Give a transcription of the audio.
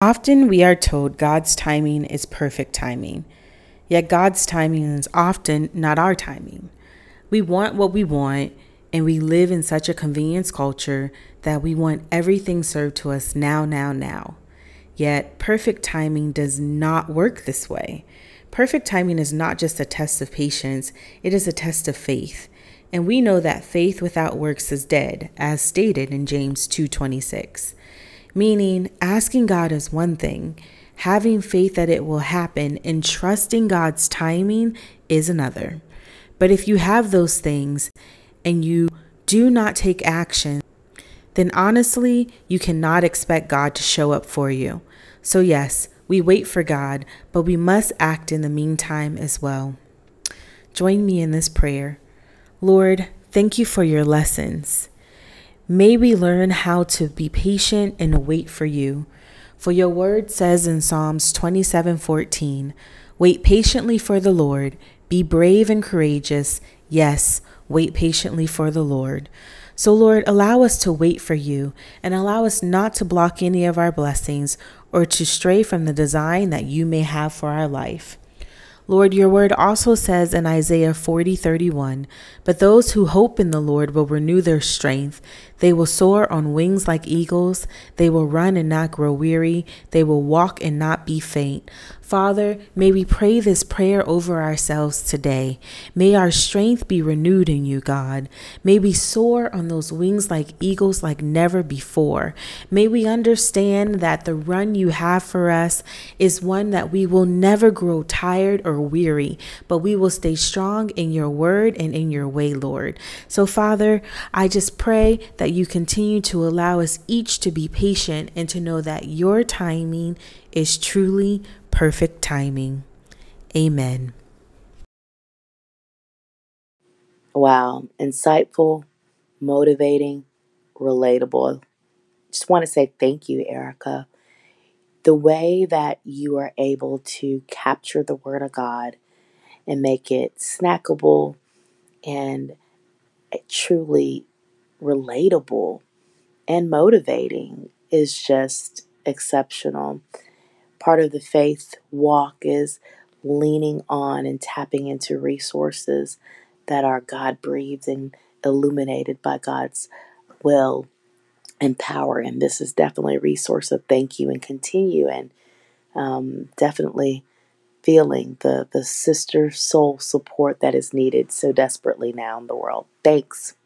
Often we are told God's timing is perfect timing, yet God's timing is often not our timing. We want what we want, and we live in such a convenience culture that we want everything served to us now, now, now. Yet, perfect timing does not work this way. Perfect timing is not just a test of patience, it is a test of faith. And we know that faith without works is dead, as stated in James 2:26 meaning asking God is one thing, having faith that it will happen and trusting God's timing is another. But if you have those things and you do not take action, then honestly, you cannot expect God to show up for you. So, yes, we wait for God, but we must act in the meantime as well. Join me in this prayer. Lord, thank you for your lessons. May we learn how to be patient and wait for you. For your word says in Psalms 27:14, "Wait patiently for the Lord, be brave and courageous. Yes, wait patiently for the Lord." So Lord, allow us to wait for you and allow us not to block any of our blessings or to stray from the design that you may have for our life. Lord, your word also says in Isaiah 40 31, But those who hope in the Lord will renew their strength. They will soar on wings like eagles. They will run and not grow weary. They will walk and not be faint. Father, may we pray this prayer over ourselves today. May our strength be renewed in you, God. May we soar on those wings like eagles like never before. May we understand that the run you have for us is one that we will never grow tired or weary, but we will stay strong in your word and in your way, Lord. So, Father, I just pray that you continue to allow us each to be patient and to know that your timing is truly perfect timing. Amen. Wow, insightful, motivating, relatable. Just want to say thank you, Erica. The way that you are able to capture the Word of God and make it snackable and eh, truly relatable and motivating is just exceptional part of the faith walk is leaning on and tapping into resources that are God breathed and illuminated by God's will and power. And this is definitely a resource of thank you and continue and um, definitely feeling the, the sister soul support that is needed so desperately now in the world. Thanks.